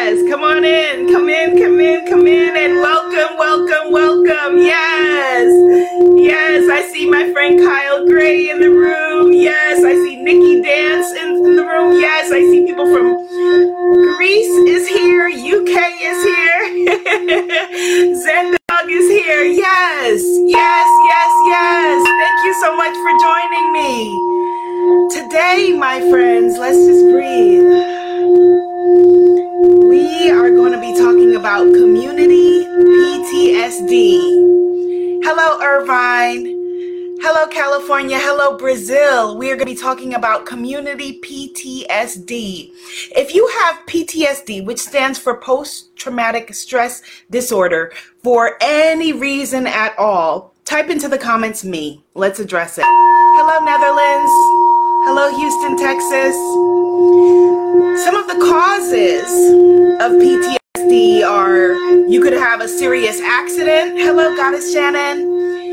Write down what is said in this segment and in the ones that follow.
Yes, come on in, come in, come in, come in, community PTSD. If you have PTSD, which stands for post traumatic stress disorder, for any reason at all, type into the comments me. Let's address it. Hello, Netherlands. Hello, Houston, Texas. Some of the causes of PTSD are you could have a serious accident. Hello, Goddess Shannon.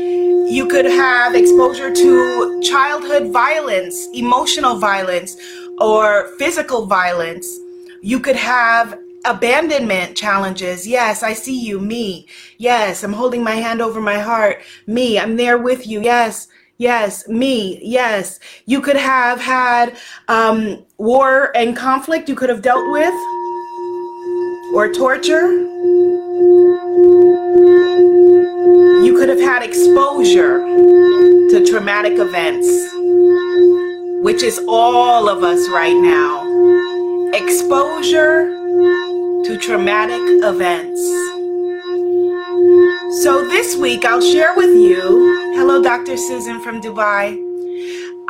You could have exposure to childhood violence, emotional violence, or physical violence. You could have abandonment challenges. Yes, I see you, me. Yes, I'm holding my hand over my heart. Me, I'm there with you. Yes. Yes, me. Yes. You could have had um, war and conflict you could have dealt with, or torture. Exposure to traumatic events, which is all of us right now. Exposure to traumatic events. So this week I'll share with you, hello Dr. Susan from Dubai.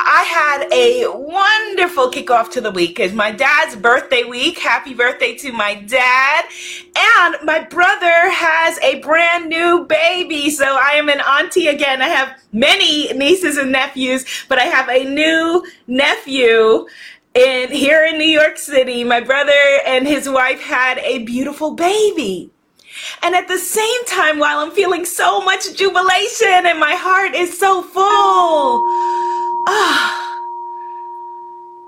I had a wonderful kickoff to the week. It's my dad's birthday week. Happy birthday to my dad. And my brother has a brand new baby. So I am an auntie again. I have many nieces and nephews, but I have a new nephew in here in New York City. My brother and his wife had a beautiful baby. And at the same time, while I'm feeling so much jubilation and my heart is so full, ah,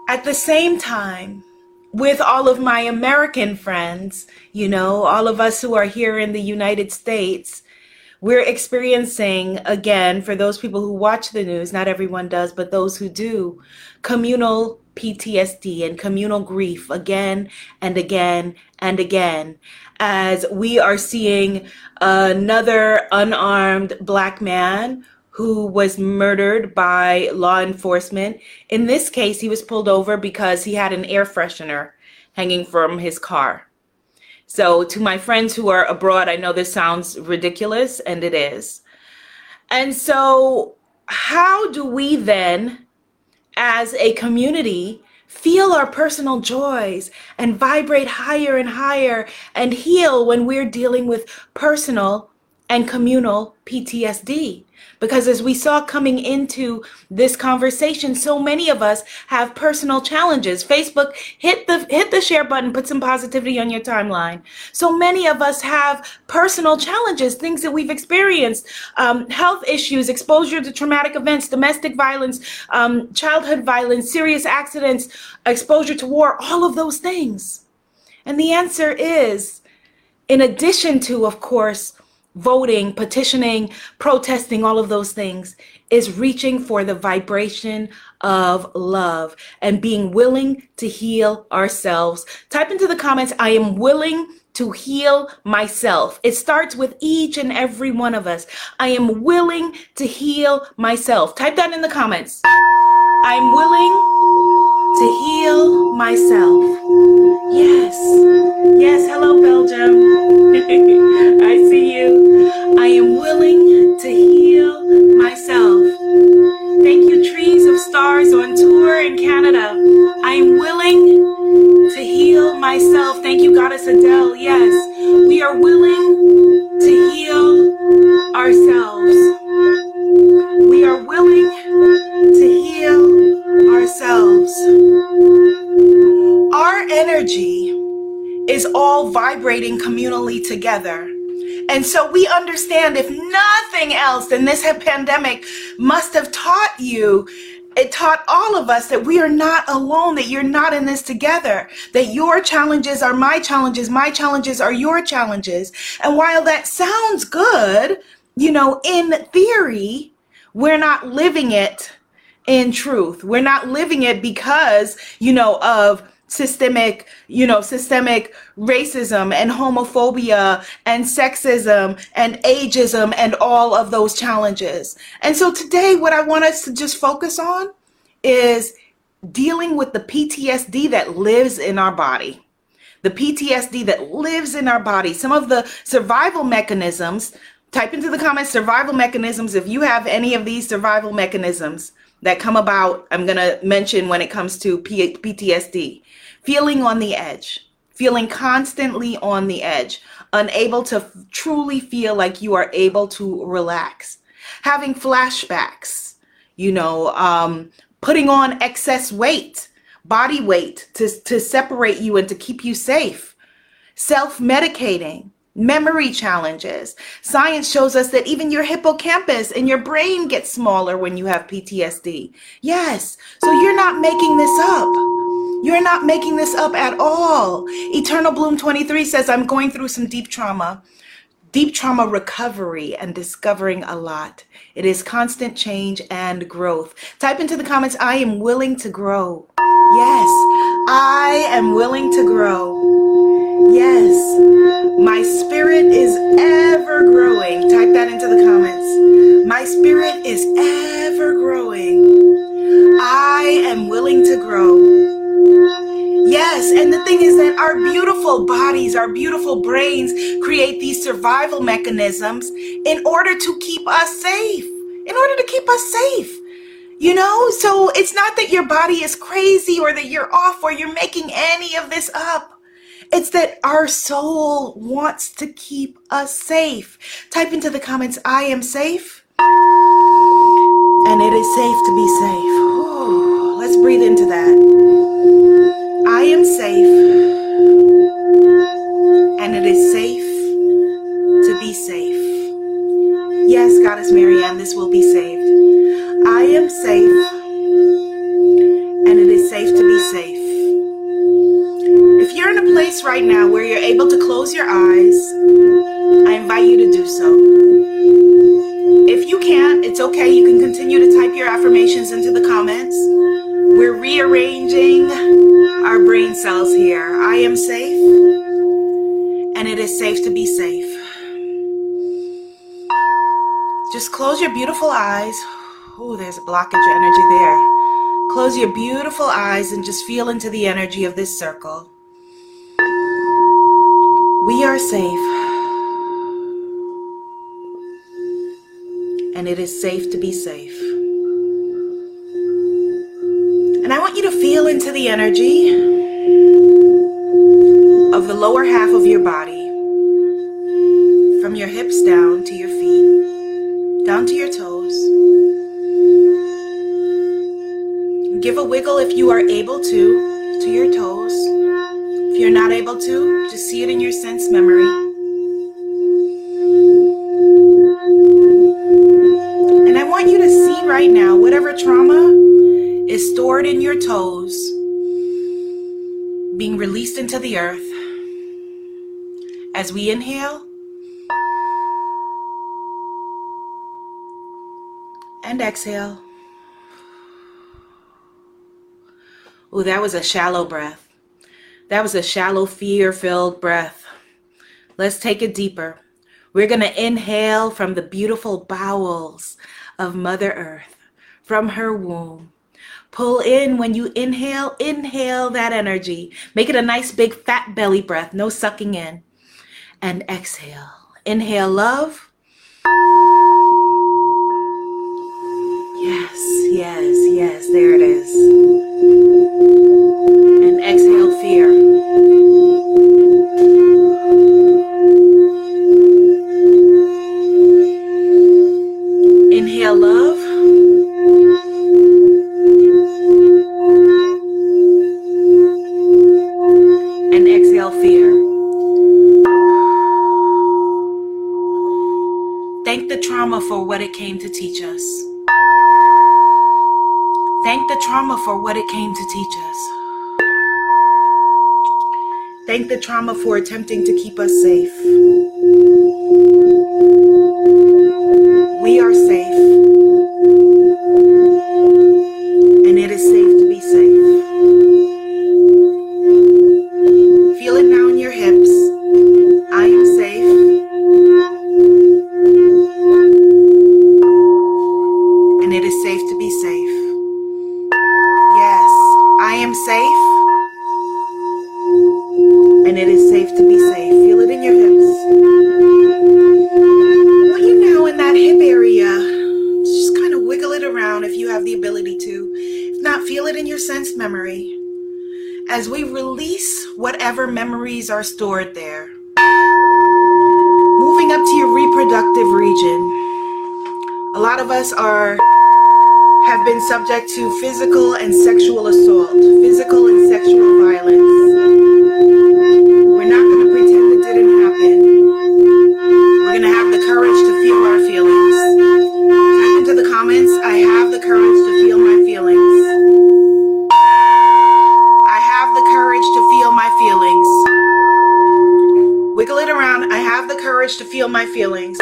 at the same time, with all of my American friends, you know, all of us who are here in the United States, we're experiencing again, for those people who watch the news, not everyone does, but those who do, communal PTSD and communal grief again and again and again as we are seeing another unarmed black man who was murdered by law enforcement. In this case, he was pulled over because he had an air freshener hanging from his car. So, to my friends who are abroad, I know this sounds ridiculous, and it is. And so, how do we then, as a community, feel our personal joys and vibrate higher and higher and heal when we're dealing with personal and communal PTSD. Because as we saw coming into this conversation, so many of us have personal challenges. Facebook, hit the hit the share button, put some positivity on your timeline. So many of us have personal challenges, things that we've experienced, um, health issues, exposure to traumatic events, domestic violence, um, childhood violence, serious accidents, exposure to war, all of those things. And the answer is, in addition to, of course, voting, petitioning, protesting, all of those things is reaching for the vibration of love and being willing to heal ourselves. Type into the comments, I am willing to heal myself. It starts with each and every one of us. I am willing to heal myself. Type that in the comments. I'm willing to heal myself. Yes. Yes. Hello, Belgium. I see you. I am willing to heal myself. Thank you, Trees of Stars on tour in Canada. I am willing to heal myself. Thank you, Goddess Adele. Yes, we are willing to heal ourselves. All vibrating communally together. And so we understand if nothing else, then this pandemic must have taught you it taught all of us that we are not alone, that you're not in this together, that your challenges are my challenges, my challenges are your challenges. And while that sounds good, you know, in theory, we're not living it in truth. We're not living it because, you know, of systemic, you know, systemic racism and homophobia and sexism and ageism and all of those challenges. And so today, what I want us to just focus on is dealing with the PTSD that lives in our body. The PTSD that lives in our body. Some of the survival mechanisms, type into the comments survival mechanisms if you have any of these survival mechanisms that come about. I'm going to mention when it comes to P- PTSD feeling on the edge, feeling constantly on the edge, unable to f- truly feel like you are able to relax, having flashbacks, you know, um, putting on excess weight, body weight to, to separate you and to keep you safe, self medicating. Memory challenges. Science shows us that even your hippocampus and your brain gets smaller when you have PTSD. Yes, so you're not making this up. You're not making this up at all. Eternal Bloom 23 says, I'm going through some deep trauma, deep trauma recovery and discovering a lot. It is constant change and growth. Type into the comments, I am willing to grow. Yes, I am willing to grow. Yes, my spirit is ever growing. Type that into the comments. My spirit is ever growing. I am willing to grow. Yes, and the thing is that our beautiful bodies, our beautiful brains create these survival mechanisms in order to keep us safe, in order to keep us safe. You know, so it's not that your body is crazy or that you're off or you're making any of this up. It's that our soul wants to keep us safe. Type into the comments, I am safe. And it is safe to be safe. Ooh, let's breathe into that. I am safe, and it is safe to be safe. Yes, Goddess Marianne, this will be saved. I am safe, place right now where you're able to close your eyes, I invite you to do so. If you can't, it's okay. You can continue to type your affirmations into the comments. We're rearranging our brain cells here. I am safe, and it is safe to be safe. Just close your beautiful eyes. Oh, there's a blockage energy there. Close your beautiful eyes and just feel into the energy of this circle. We are safe. And it is safe to be safe. And I want you to feel into the energy of the lower half of your body, from your hips down to your feet, down to your toes. Give a wiggle if you are able to, to your toes. You're not able to, just see it in your sense memory. And I want you to see right now whatever trauma is stored in your toes, being released into the earth. As we inhale and exhale. Oh, that was a shallow breath. That was a shallow, fear filled breath. Let's take it deeper. We're going to inhale from the beautiful bowels of Mother Earth, from her womb. Pull in when you inhale, inhale that energy. Make it a nice big fat belly breath, no sucking in. And exhale. Inhale love. Yes, yes, yes, there it is. And exhale fear. Inhale love. And exhale fear. Thank the trauma for what it came to teach us. Thank the trauma for what it came to teach us. Thank the trauma for attempting to keep us safe. Memories are stored there, moving up to your reproductive region. A lot of us are have been subject to physical and sexual assault, physical and sexual violence. Around, I have the courage to feel my feelings.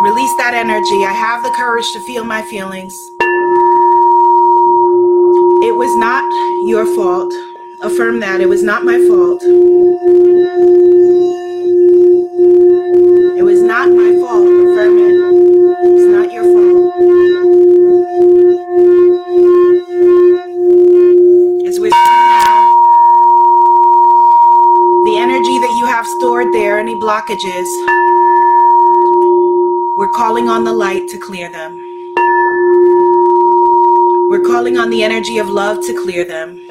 Release that energy. I have the courage to feel my feelings. It was not your fault. Affirm that. It was not my fault. It was not my fault. Blockages, we're calling on the light to clear them. We're calling on the energy of love to clear them.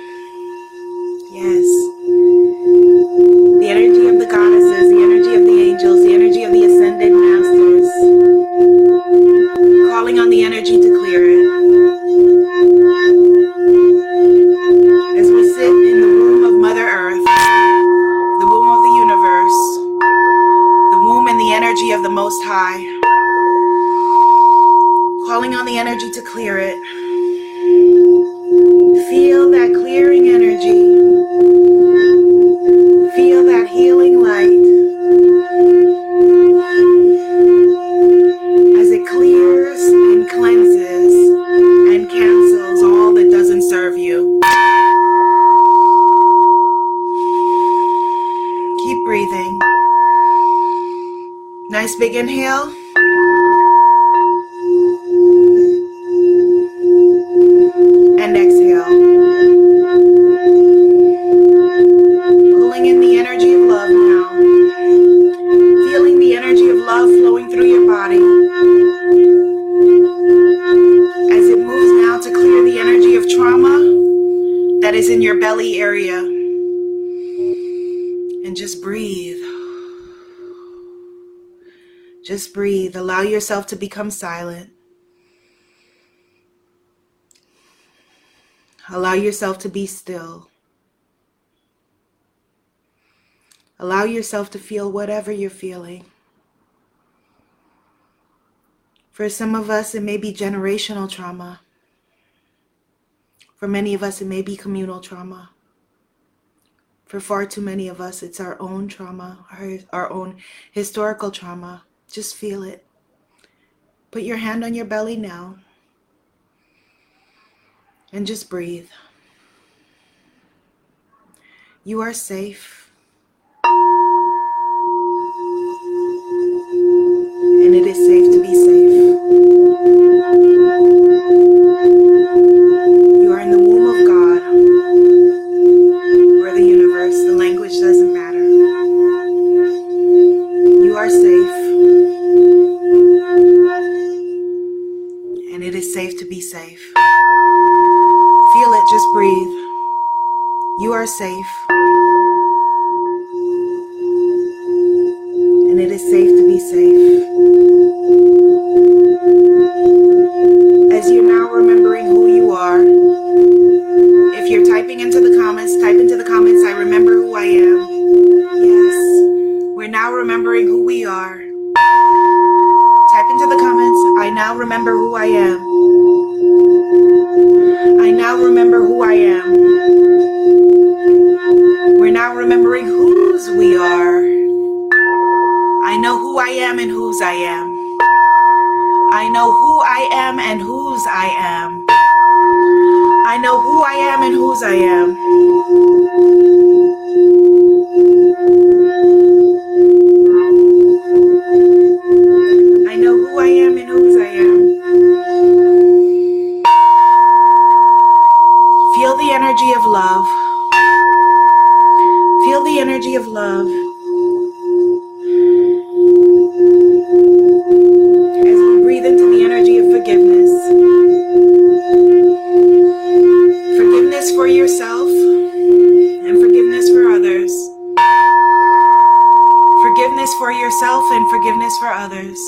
Nice big inhale. Breathe. Allow yourself to become silent. Allow yourself to be still. Allow yourself to feel whatever you're feeling. For some of us, it may be generational trauma. For many of us, it may be communal trauma. For far too many of us, it's our own trauma, our, our own historical trauma. Just feel it. Put your hand on your belly now and just breathe. You are safe. And it is safe to be safe. You are in the womb of God or the universe. The language doesn't matter. You are safe. You are safe. Know who I am and whose I am. I know who I am and whose I am. I know who I am and whose I am. I know who I am and whose I am. Feel the energy of love. Feel the energy of love. Forgiveness for yourself and forgiveness for others.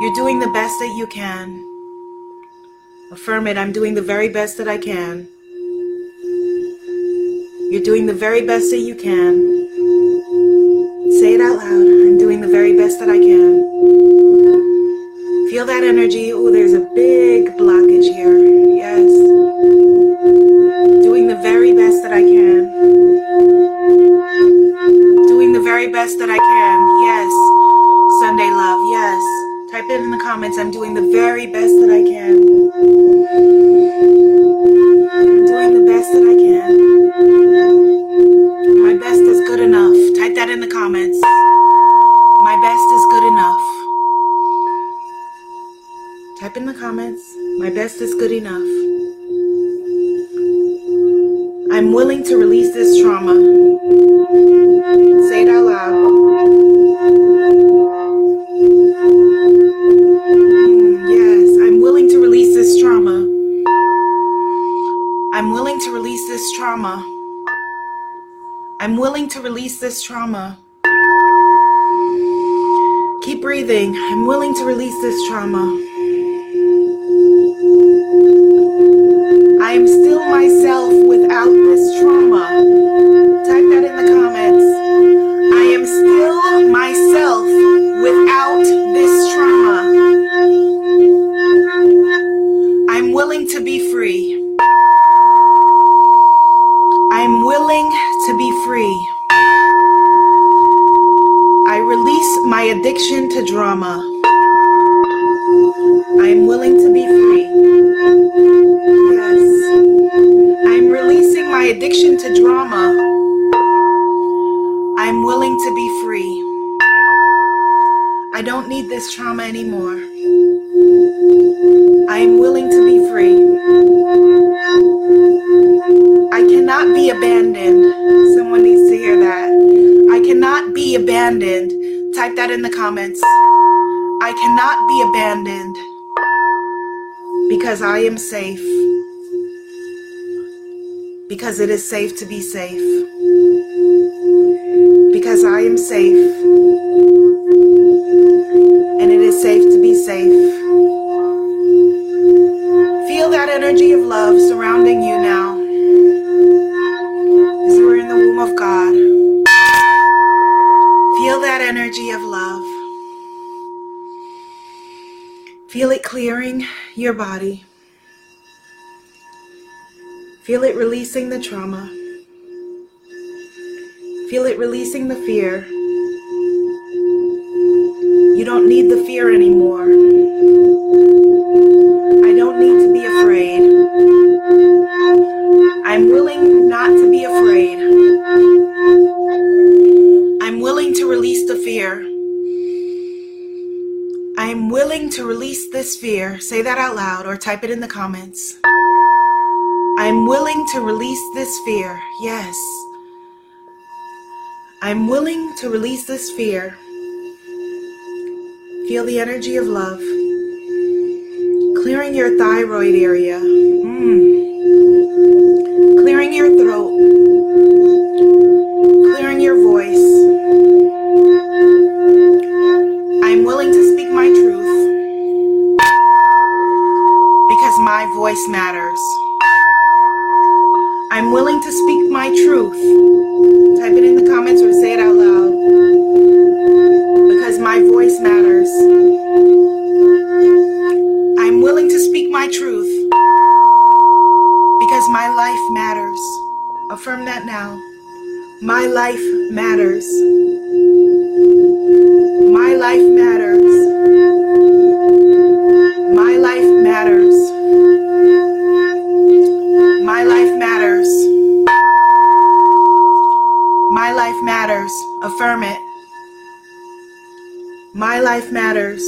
You're doing the best that you can. Affirm it. I'm doing the very best that I can. You're doing the very best that you can. Say it out loud. I'm doing the very best that I can. Feel that energy. Oh, there's a big blockage here. Yes. Doing the very best that I can. Very best that I can. Yes. Sunday love. Yes. Type it in the comments. I'm doing the very best that I can. I'm doing the best that I can. My best is good enough. Type that in the comments. My best is good enough. Type in the comments. My best is good enough. I'm willing to release this trauma. Say it out loud. Mm, yes, I'm willing to release this trauma. I'm willing to release this trauma. I'm willing to release this trauma. Keep breathing. I'm willing to release this trauma. Abandoned. Type that in the comments. I cannot be abandoned because I am safe. Because it is safe to be safe. Because I am safe. And it is safe to be safe. Feel that energy of love surrounding you now. As we're in the womb of God. Feel that energy of love. Feel it clearing your body. Feel it releasing the trauma. Feel it releasing the fear. You don't need the fear anymore. To release this fear. Say that out loud or type it in the comments. I'm willing to release this fear. Yes. I'm willing to release this fear. Feel the energy of love. Clearing your thyroid area. Mm. Clearing your throat. Voice matters. I'm willing to speak my truth. My life matters.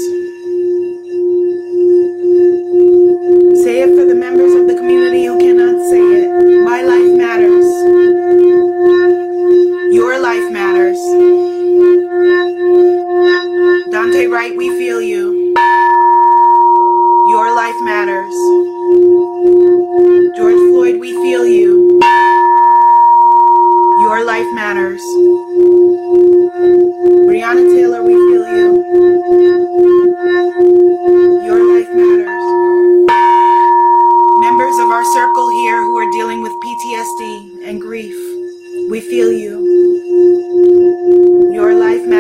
Say it for the members of the community who cannot say it. My life matters. Your life matters. Daunte Wright, we feel you. Your life matters. George Floyd, we feel you. Your life matters. Breonna Taylor, we feel you. Your life matters. Members of our circle here who are dealing with PTSD and grief, we feel you. Your life matters.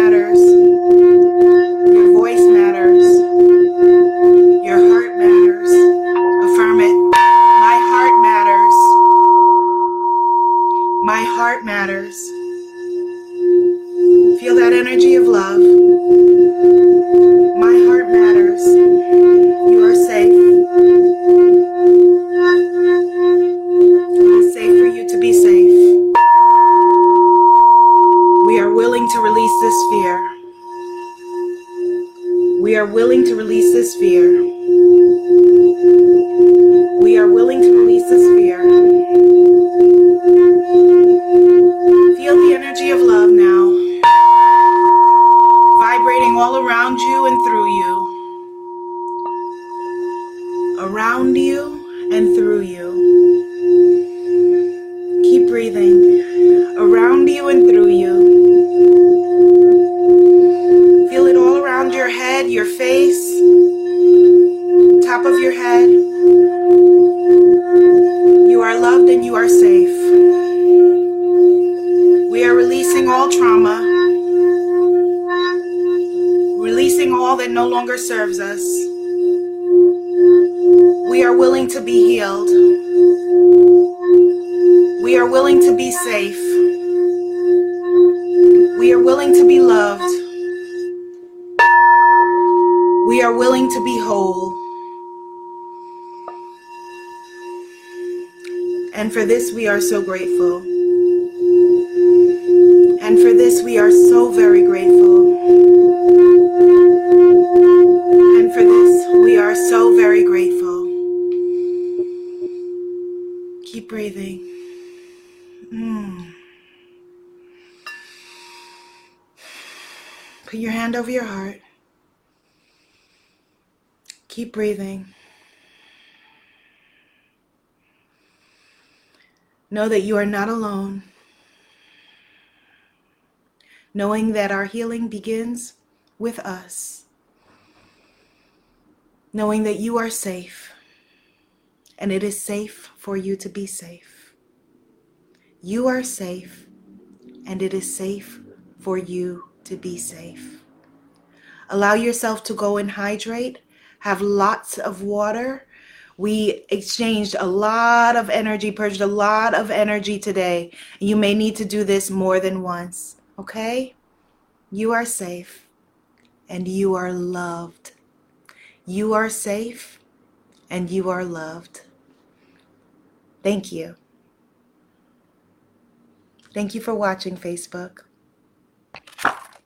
All around you and through you. Around you and through you. Keep breathing. Around you and through you. Feel it all around your head, your face, top of your head. You are loved and you are safe. We are releasing all trauma, all that no longer serves us. We are willing to be healed. We are willing to be safe. We are willing to be loved. We are willing to be whole. And for this, we are so grateful. And for this, we are so very grateful. And for this, we are so very grateful. Keep breathing. Mm. Put your hand over your heart. Keep breathing. Know that you are not alone. Knowing that our healing begins with us. Knowing that you are safe and it is safe for you to be safe. You are safe and it is safe for you to be safe. Allow yourself to go and hydrate, have lots of water. We exchanged a lot of energy, purged a lot of energy today. You may need to do this more than once, okay? You are safe and you are loved. You are safe and you are loved. Thank you. Thank you for watching Facebook.